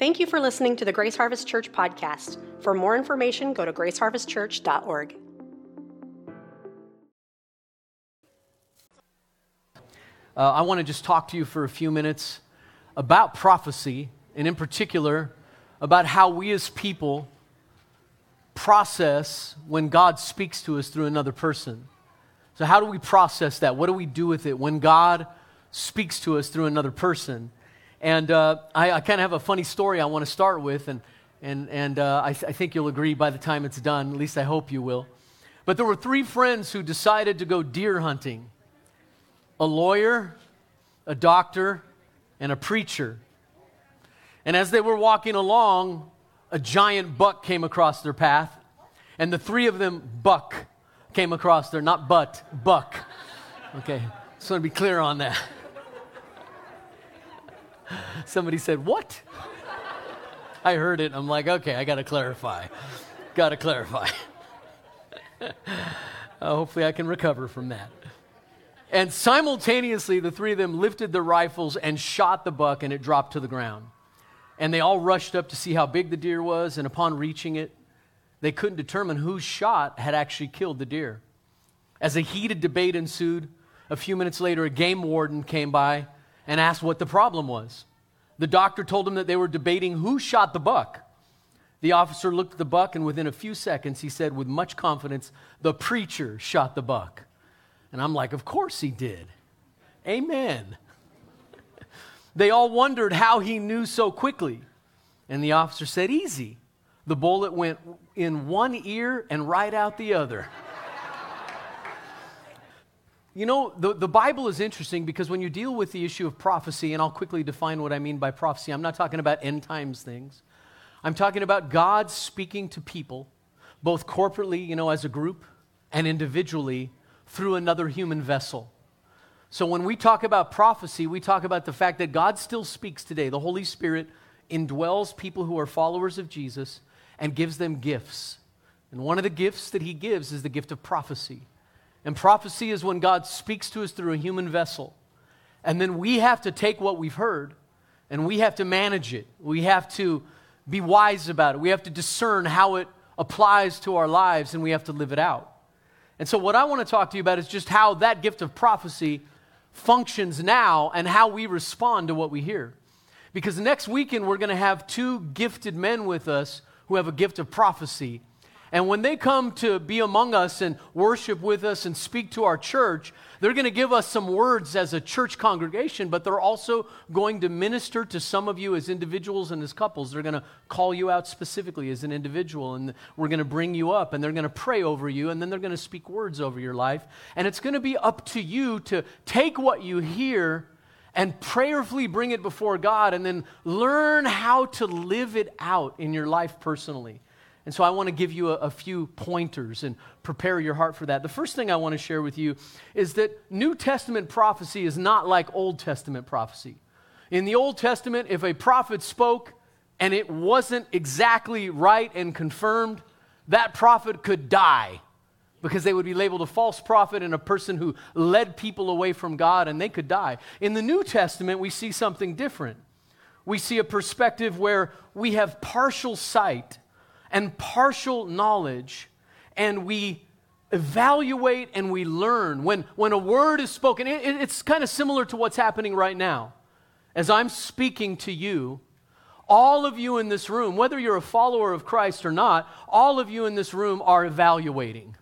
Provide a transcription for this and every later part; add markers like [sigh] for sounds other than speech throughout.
Thank you for listening to the Grace Harvest Church podcast. For more information, go to graceharvestchurch.org. Uh, I want to just talk to you for a few minutes about prophecy, and in particular, about how we as people process when God speaks to us through another person. So, how do we process that? What do we do with it when God speaks to us through another person? And uh, I, I kind of have a funny story I want to start with, and, and, and uh, I, th- I think you'll agree by the time it's done. At least I hope you will. But there were three friends who decided to go deer hunting a lawyer, a doctor, and a preacher. And as they were walking along, a giant buck came across their path, and the three of them, buck, came across their, not butt, buck. Okay, just want to be clear on that. Somebody said, What? I heard it. I'm like, Okay, I got to clarify. Got to clarify. [laughs] uh, hopefully, I can recover from that. And simultaneously, the three of them lifted their rifles and shot the buck, and it dropped to the ground. And they all rushed up to see how big the deer was, and upon reaching it, they couldn't determine whose shot had actually killed the deer. As a heated debate ensued, a few minutes later, a game warden came by and asked what the problem was. The doctor told him that they were debating who shot the buck. The officer looked at the buck, and within a few seconds, he said with much confidence, The preacher shot the buck. And I'm like, Of course he did. Amen. [laughs] they all wondered how he knew so quickly. And the officer said, Easy. The bullet went in one ear and right out the other. You know, the, the Bible is interesting because when you deal with the issue of prophecy, and I'll quickly define what I mean by prophecy, I'm not talking about end times things. I'm talking about God speaking to people, both corporately, you know, as a group, and individually through another human vessel. So when we talk about prophecy, we talk about the fact that God still speaks today. The Holy Spirit indwells people who are followers of Jesus and gives them gifts. And one of the gifts that He gives is the gift of prophecy. And prophecy is when God speaks to us through a human vessel. And then we have to take what we've heard and we have to manage it. We have to be wise about it. We have to discern how it applies to our lives and we have to live it out. And so, what I want to talk to you about is just how that gift of prophecy functions now and how we respond to what we hear. Because next weekend, we're going to have two gifted men with us who have a gift of prophecy. And when they come to be among us and worship with us and speak to our church, they're going to give us some words as a church congregation, but they're also going to minister to some of you as individuals and as couples. They're going to call you out specifically as an individual, and we're going to bring you up, and they're going to pray over you, and then they're going to speak words over your life. And it's going to be up to you to take what you hear and prayerfully bring it before God, and then learn how to live it out in your life personally. And so I want to give you a, a, few pointers and prepare your heart for that. The first thing I want to share with you is that New Testament prophecy is not like Old Testament prophecy. In the Old Testament, if a prophet spoke and it wasn't exactly right and confirmed, that prophet could die because they would be labeled a false prophet and a person who led people away from God and they could die. In the New Testament, we see something different. We see a perspective where we have partial sight and partial knowledge, and we evaluate and we learn. When, when a word is spoken, it, it's kind of similar to what's happening right now. As I'm speaking to you, all of you in this room, whether you're a follower of Christ or not, all of you in this room are evaluating.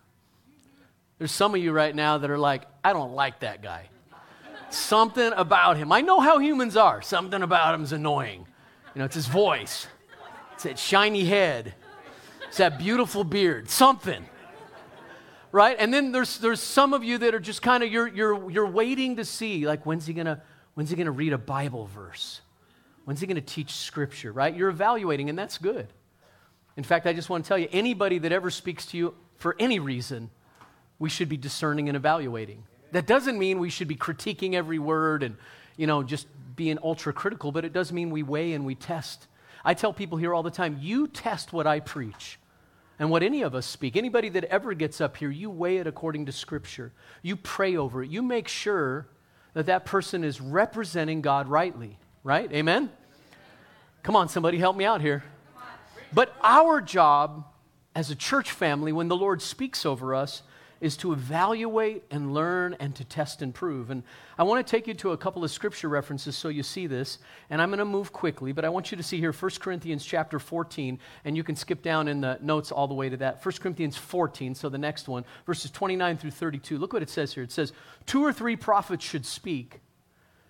There's some of you right now that are like, I don't like that guy. Something about him. I know how humans are. Something about him is annoying. You know, it's his voice, it's that shiny head. It's that beautiful beard, something. Right? And then there's, there's some of you that are just kind of, you're, you're, you're waiting to see, like, when's he to, when's he to read a Bible verse? When's he to teach scripture, right? You're evaluating, and that's good. In fact, I just want to tell you anybody that ever speaks to you for any reason, we should be discerning and evaluating. That doesn't mean we should be critiquing every word and, you know, just being ultra critical, but it does mean we weigh and we test. I tell people here all the time you test what I preach and what any of us speak. Anybody that ever gets up here, you weigh it according to Scripture. You pray over it. You make sure that that person is representing God rightly, right? Amen? Come on, somebody, help me out here. But our job as a church family, when the Lord speaks over us, is to evaluate and learn and to test and prove. And I want to take you to a couple of scripture references so you see this. And I'm going to move quickly, but I want you to see here 1 Corinthians chapter 14, and you can skip down in the notes all the way to that. 1 Corinthians 14, so the next one, verses 29 through 32. Look what it says here. It says, Two or three prophets should speak,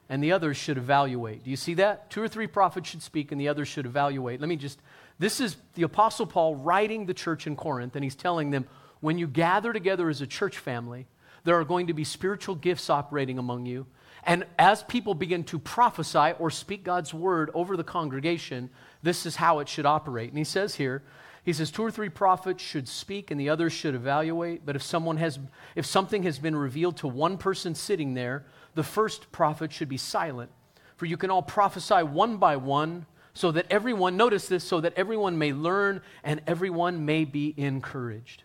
and the others should evaluate. Do you see that? Two or three prophets should speak, and the others should evaluate. Let me just, this is the Apostle Paul writing the church in Corinth, and he's telling them, when you gather together as a church family, there are going to be spiritual gifts operating among you. And as people begin to prophesy or speak God's word over the congregation, this is how it should operate. And he says here, he says two or three prophets should speak and the others should evaluate, but if someone has if something has been revealed to one person sitting there, the first prophet should be silent. For you can all prophesy one by one, so that everyone notice this so that everyone may learn and everyone may be encouraged.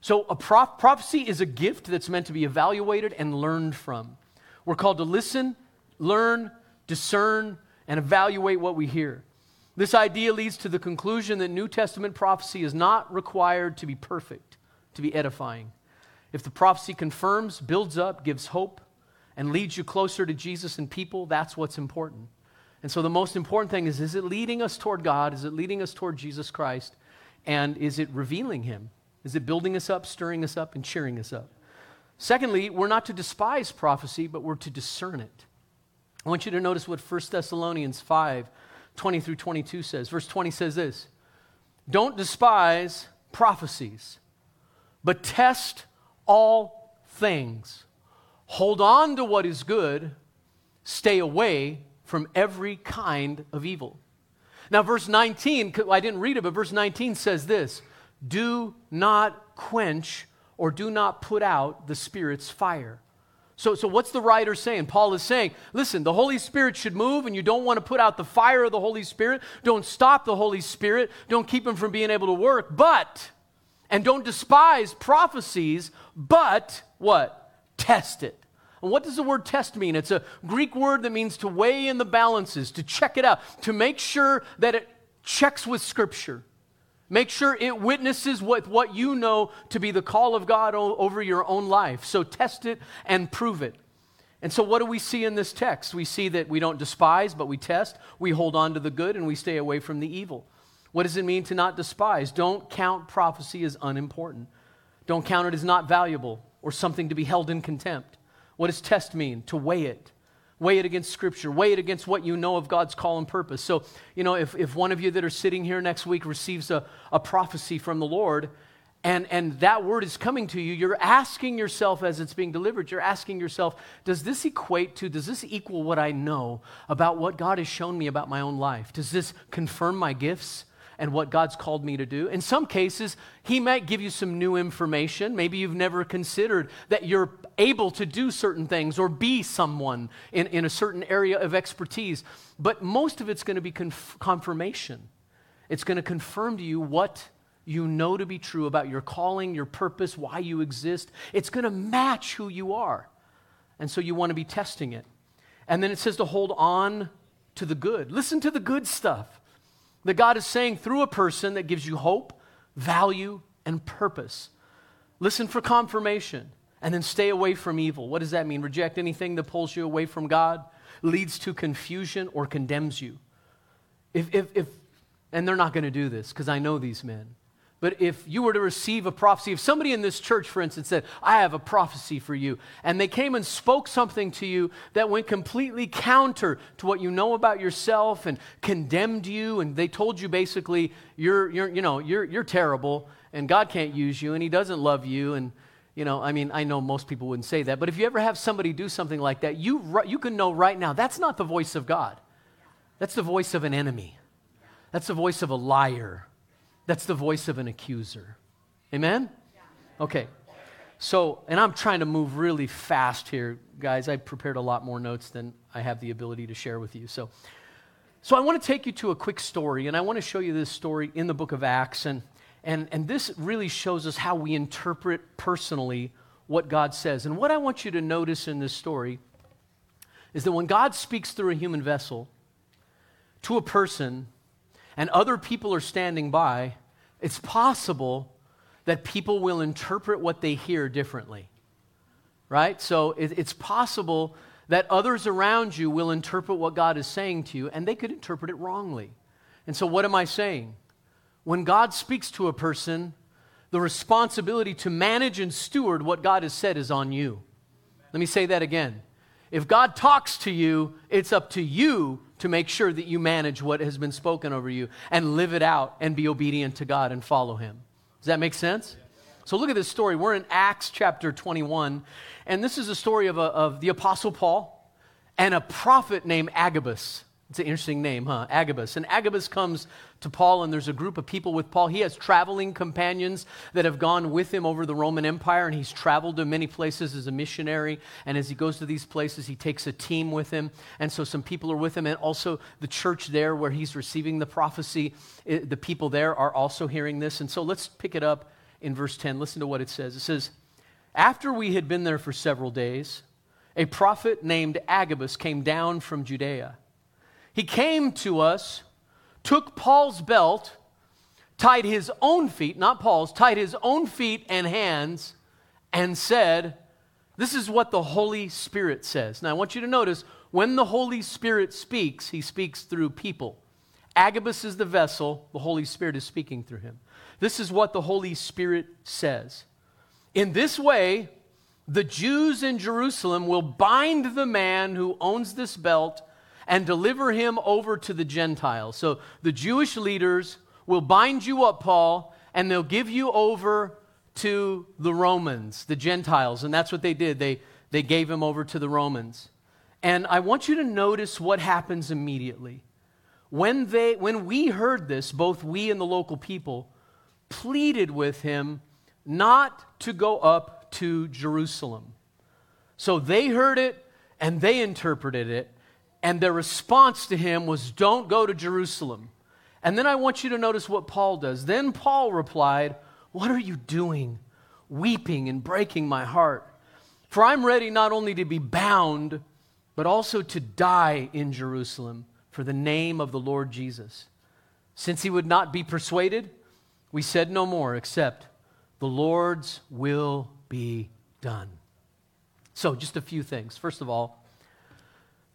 So, a prof- prophecy is a gift that's meant to be evaluated and learned from. We're called to listen, learn, discern, and evaluate what we hear. This idea leads to the conclusion that New Testament prophecy is not required to be perfect, to be edifying. If the prophecy confirms, builds up, gives hope, and leads you closer to Jesus and people, that's what's important. And so the most important thing is is it leading us toward God? Is it leading us toward Jesus Christ? And is it revealing Him? Is it building us up, stirring us up, and cheering us up? Secondly, we're not to despise prophecy, but we're to discern it. I want you to notice what 1 Thessalonians 5 20 through 22 says. Verse 20 says this Don't despise prophecies, but test all things. Hold on to what is good, stay away from every kind of evil. Now, verse 19, I didn't read it, but verse 19 says this do not quench or do not put out the Spirit's fire. So, so what's the writer saying? Paul is saying, listen, the Holy Spirit should move, and you don't want to put out the fire of the Holy Spirit. Don't stop the Holy Spirit. Don't keep him from being able to work. But, and don't despise prophecies, but what? Test it. And what does the word test mean? It's a Greek word that means to weigh in the balances, to check it out, to make sure that it checks with Scripture. Make sure it witnesses what, what you know to be the call of God o- over your own life. So test it and prove it. And so, what do we see in this text? We see that we don't despise, but we test. We hold on to the good and we stay away from the evil. What does it mean to not despise? Don't count prophecy as unimportant. Don't count it as not valuable or something to be held in contempt. What does test mean? To weigh it. Weigh it against Scripture. Weigh it against what you know of God's call and purpose. So, you know, if, if one of you that are sitting here next week receives a, a prophecy from the Lord, and, and that word is coming to you, you're asking yourself as it's being delivered, you're asking yourself, does this equate to, does this equal what I know about what God has shown me about my own life? Does this confirm my gifts? And what God's called me to do. In some cases, He might give you some new information. Maybe you've never considered that you're able to do certain things or be someone in, in a certain area of expertise. But most of it's going to be conf- confirmation. It's going to confirm to you what you know to be true about your calling, your purpose, why you exist. It's going to match who you are. And so you want to be testing it. And then it says to hold on to the good. Listen to the good stuff that God is saying through a person that gives you hope, value, and purpose. Listen for confirmation and then stay away from evil. What does that mean? Reject anything that pulls you away from God, leads to confusion, or condemns you. If, if, if and they're not going to do this because I know these men. But if you were to receive a prophecy, if somebody in this church, for instance, said, I have a prophecy for you, and they came and spoke something to you that went completely counter to what you know about yourself and condemned you, and they told you basically, you're, you're, you know, you're, you're terrible, and God can't use you, and He doesn't love you, and, you know, I mean, I know most people wouldn't say that, but if you ever have somebody do something like that, you, you can know right now that's not the voice of God. That's the voice of an enemy. That's the voice of a liar that's the voice of an accuser. Amen? Okay. So, and I'm trying to move really fast here, guys. I prepared a lot more notes than I have the ability to share with you. So, so I want to take you to a quick story, and I want to show you this story in the book of Acts. And, and, and this really shows us how we interpret personally what God says. And what I want you to notice in this story is that when God speaks through a human vessel, to a person and other people are standing by, it's possible that people will interpret what they hear differently. Right? So it, it's possible that others around you will interpret what God is saying to you, and they could interpret it wrongly. And so, what am I saying? When God speaks to a person, the responsibility to manage and steward what God has said is on you. Let me say that again. If God talks to you, it's up to you to make sure that you manage what has been spoken over you and live it out and be obedient to God and follow Him. Does that make sense? So look at this story. We're in Acts chapter 21, and this is a story of, a, of the Apostle Paul and a prophet named Agabus. It's an interesting name, huh? Agabus. And Agabus comes to Paul, and there's a group of people with Paul. He has traveling companions that have gone with him over the Roman Empire, and he's traveled to many places as a missionary. And as he goes to these places, he takes a team with him. And so some people are with him, and also the church there where he's receiving the prophecy, the people there are also hearing this. And so let's pick it up in verse 10. Listen to what it says. It says, After we had been there for several days, a prophet named Agabus came down from Judea he came to us, took Paul's belt, tied his own feet, not Paul's, tied his own feet and hands, and said, This is what the Holy Spirit says. Now, I want you to notice when the Holy Spirit speaks, he speaks through people. Agabus is the vessel, the Holy Spirit is speaking through him. This is what the Holy Spirit says. In this way, the Jews in Jerusalem will bind the man who owns this belt and deliver him over to the Gentiles. So the Jewish leaders will bind you up, Paul, and they'll give you over to the Romans, the Gentiles. And that's what they did. They, they gave him over to the Romans. And I want you to notice what happens immediately. When, they, when we heard this, both we and the local people pleaded with him not to go up to Jerusalem. So they heard it and they interpreted it. And their response to him was, Don't go to Jerusalem. And then I want you to notice what Paul does. Then Paul replied, What are you doing, weeping and breaking my heart? For I'm ready not only to be bound, but also to die in Jerusalem for the name of the Lord Jesus. Since he would not be persuaded, we said no more except, The Lord's will be done. So, just a few things. First of all,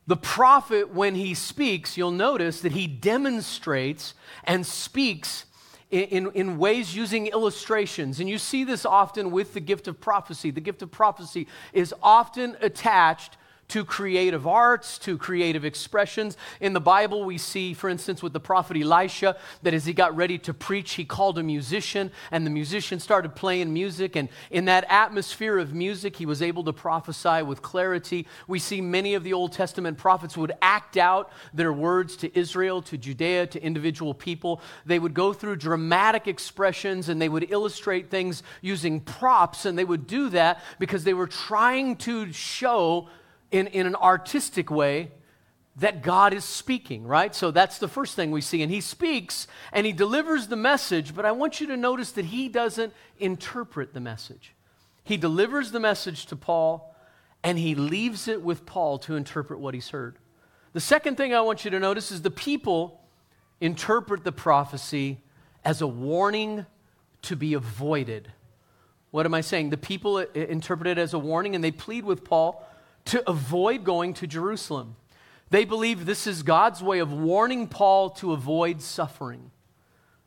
the prophet, when he speaks, you'll notice that he demonstrates and speaks in, in, ways using illustrations. And you see this often with the gift of prophecy. The gift of prophecy is often attached to creative arts, to creative expressions. In the Bible, we see, for instance, with the prophet Elisha, that as he got ready to preach, he called a musician, and the musician started playing music. And in that atmosphere of music, he was able to prophesy with clarity. We see many of the Old Testament prophets would act out their words to Israel, to Judea, to individual people. They would go through dramatic expressions and they would illustrate things using props, and they would do that because they were trying to show in, in an artistic way that God is speaking, right? So that's the first thing we see. And he speaks and he delivers the message, but I want you to notice that he doesn't interpret the message. He delivers the message to Paul and he leaves it with Paul to interpret what he's heard. The second thing I want you to notice is the people interpret the prophecy as a warning to be avoided. What am I saying? The people interpret it as a warning and they plead with Paul to avoid going to Jerusalem. They believe this is God's way of warning Paul to avoid suffering.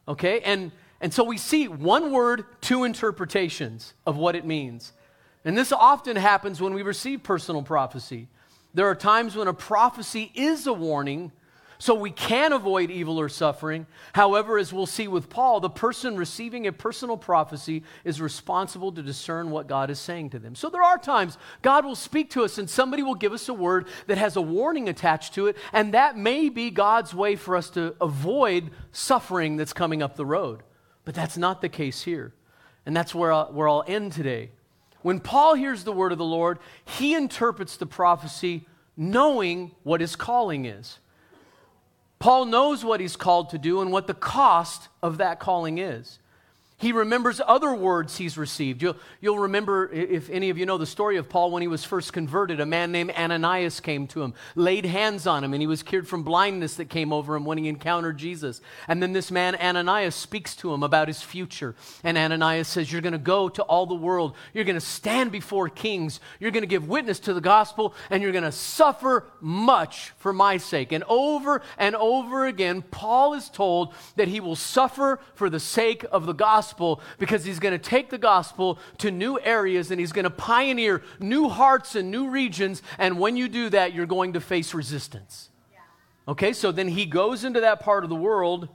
Okay? And, and so we see one word, two interpretations of what it means. And this often happens when we receive personal prophecy. There are times when a prophecy is a warning, so we can avoid evil or suffering. However, as we'll see with Paul, the person receiving a personal prophecy is responsible to discern what God is saying to them. So there are times God will speak to us and somebody will give us a word that has a warning attached to it, and that may be God's way for us to avoid suffering that's coming up the road. But that's not the case here. And that's where I'll, where I'll end today. When Paul hears the word of the Lord, he interprets the prophecy knowing what his calling is. Paul knows what he's called to do and what the cost of that calling is. He remembers other words he's received. You'll, you'll remember, if any of you know the story of Paul, when he was first converted, a man named Ananias came to him, laid hands on him, and he was cured from blindness that came over him when he encountered Jesus. And then this man, Ananias, speaks to him about his future. And Ananias says, You're going to go to all the world, you're going to stand before kings, you're going to give witness to the gospel, and you're going to suffer much for my sake. And over and over again, Paul is told that he will suffer for the sake of the gospel gospel because he's going to take the gospel to new areas and he's going to pioneer new hearts and new regions. And when you do that, you're going to face resistance. Okay, so then he goes into that part of the world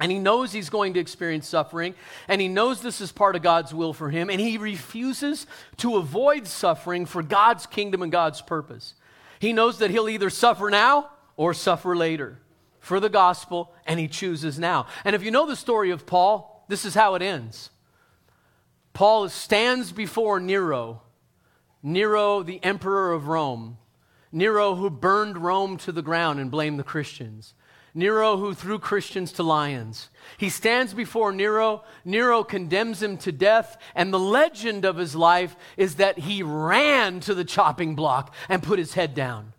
and he knows he's going to experience suffering, and he knows this is part of God's will for him, and he refuses to avoid suffering for God's kingdom and God's purpose. He knows that he'll either suffer now or suffer later for the gospel, and he chooses now. And if you know the story of Paul, this is how it ends. Paul stands before Nero, Nero, the emperor of Rome, Nero, who burned Rome to the ground and blamed the Christians. Nero, who threw Christians to lions. He stands before Nero. Nero condemns him to death. And the legend of his life is that he ran to the chopping block and put his head down.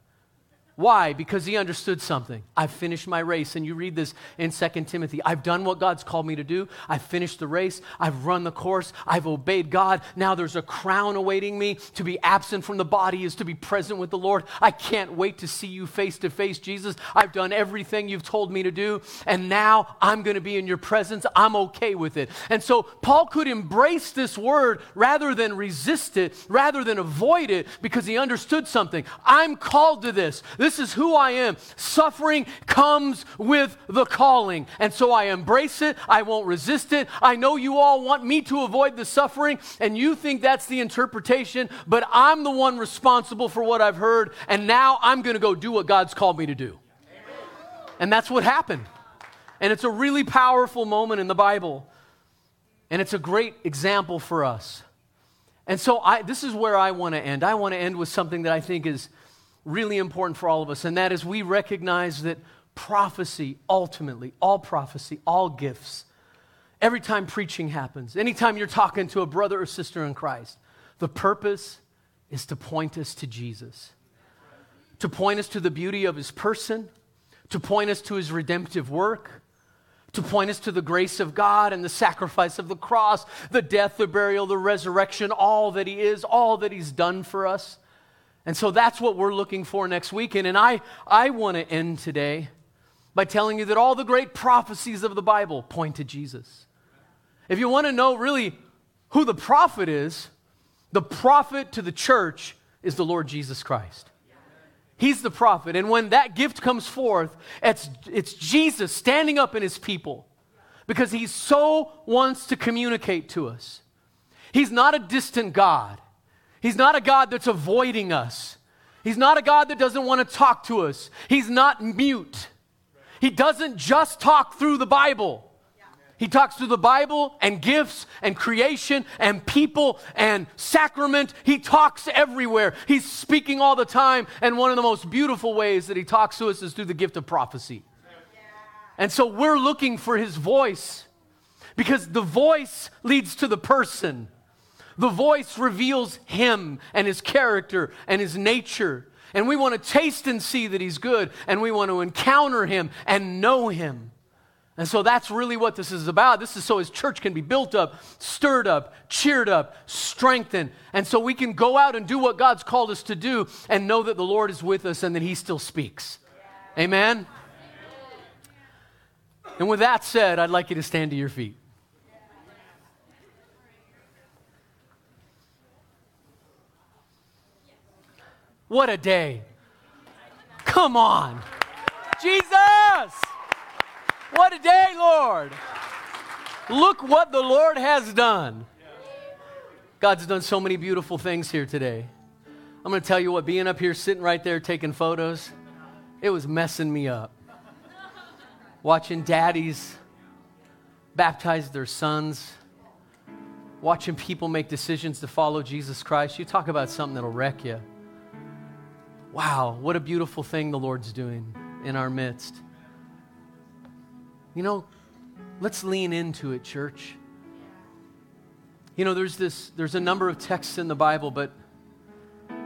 Why? Because he understood something. I've finished my race. And you read this in 2 Timothy. I've done what God's called me to do. I've finished the race. I've run the course. I've obeyed God. Now there's a crown awaiting me. To be absent from the body is to be present with the Lord. I can't wait to see you face to face, Jesus. I've done everything you've told me to do. And now I'm going to be in your presence. I'm okay with it. And so Paul could embrace this word rather than resist it, rather than avoid it, because he understood something. I'm called to this. This is who I am. Suffering comes with the calling. And so I embrace it. I won't resist it. I know you all want me to avoid the suffering, and you think that's the interpretation, but I'm the one responsible for what I've heard, and now I'm going to go do what God's called me to do. And that's what happened. And it's a really powerful moment in the Bible. And it's a great example for us. And so I, this is where I want to end. I want to end with something that I think is really important for all of us, and that is we recognize that prophecy, ultimately, all prophecy, all gifts, every time preaching happens, anytime you're talking to a brother or sister in Christ, the purpose is to point us to Jesus, to point us to the beauty of his person, to point us to his redemptive work. To point us to the grace of God and the sacrifice of the cross, the death, the burial, the resurrection, all that He is, all that He's done for us. And so that's what we're looking for next weekend. And I, I want to end today by telling you that all the great prophecies of the Bible point to Jesus. If you want to know really who the prophet is, the prophet to the church is the Lord Jesus Christ. He's the prophet. And when that gift comes forth, it's, it's Jesus standing up in his people because he so wants to communicate to us. He's not a distant God. He's not a God that's avoiding us. He's not a God that doesn't want to talk to us. He's not mute. He doesn't just talk through the Bible. He talks through the Bible and gifts and creation and people and sacrament. He talks everywhere. He's speaking all the time. And one of the most beautiful ways that he talks to us is through the gift of prophecy. And so we're looking for his voice because the voice leads to the person. The voice reveals him and his character and his nature. And we want to taste and see that he's good, and we want to encounter him and know him. And so that's really what this is about. This is so his church can be built up, stirred up, cheered up, strengthened. And so we can go out and do what God's called us to do and know that the Lord is with us and that he still speaks. Amen? And with that said, I'd like you to stand to your feet. What a day. Come on. Jesus. What a day, Lord. Look what the Lord has done. God's done so many beautiful things here today. I'm going to tell you what, being up here, sitting right there taking photos, it was messing me up. Watching daddies baptize their sons, watching people make decisions to follow Jesus Christ. You talk about something that'll wreck you wow, what a beautiful thing the Lord's doing in our midst. You know, let's lean into it, church. You know, there's this, there's a number of texts in the Bible, but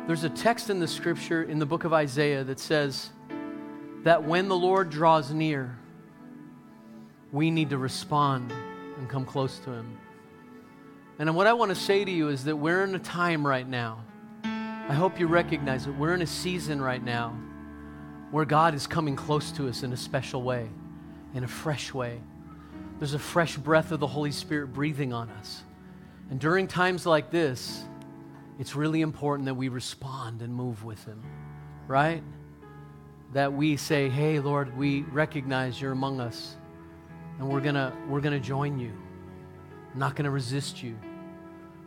there's a text in the scripture in the book of Isaiah that says that when the Lord draws near, we need to respond and come close to him. And what I want to say to you is that we're in a time right now. I hope you recognize it. We're in a season right now where God is coming close to us in a special way, in a fresh way. There's a fresh breath of the Holy Spirit breathing on us. And during times like this, it's really important that we respond and move with Him, right? That we say, hey, Lord, we recognize you're among us, and we're to we're to join you. I'm not to resist you.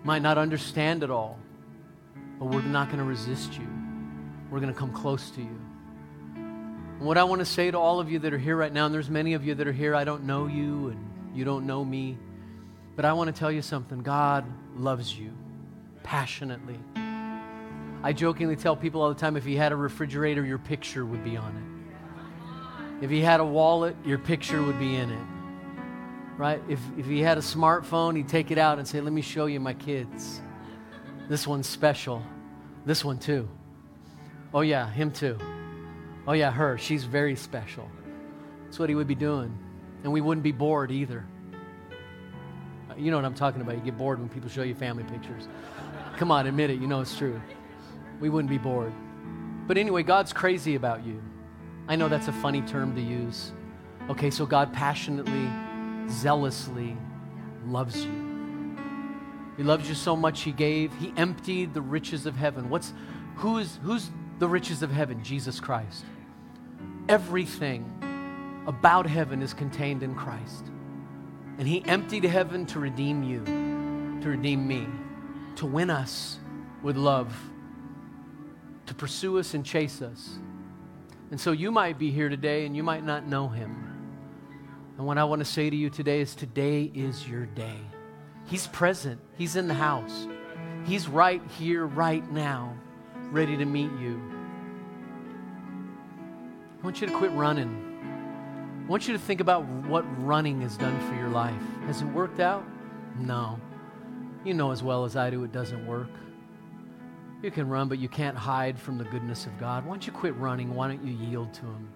Might not understand it all, but we're not going to resist you. We're going to come close to you. And what I want to say to all of you that are here right now, and there's many of you that are here, I don't know you and you don't know me. But I want to tell you something God loves you passionately. I jokingly tell people all the time if he had a refrigerator, your picture would be on it. If he had a wallet, your picture would be in it. Right? If, if he had a smartphone, he'd take it out and say, Let me show you my kids. This one's special. This one, too. Oh, yeah, him, too. Oh, yeah, her. She's very special. That's what he would be doing. And we wouldn't be bored either. Uh, you know what I'm talking about. You get bored when people show you family pictures. Come on, admit it. You know it's true. We wouldn't be bored. But anyway, God's crazy about you. I know that's a funny term to use. Okay, so God passionately, zealously loves you. He loves you so much he gave. He emptied the riches of heaven. What's who's who's the riches of heaven? Jesus Christ. Everything about heaven is contained in Christ. And he emptied heaven to redeem you, to redeem me, to win us with love, to pursue us and chase us. And so you might be here today and you might not know him. And what I want to say to you today is today is your day. He's present, He's in the house, He's right here, right now, ready to meet you. I want you to quit running. I want you to think about what running has done for your life. Has it worked out? No. You know as well as I do it doesn't work. You can run, but you can't hide from the goodness of God. Why don't you quit running? Why don't you yield to Him?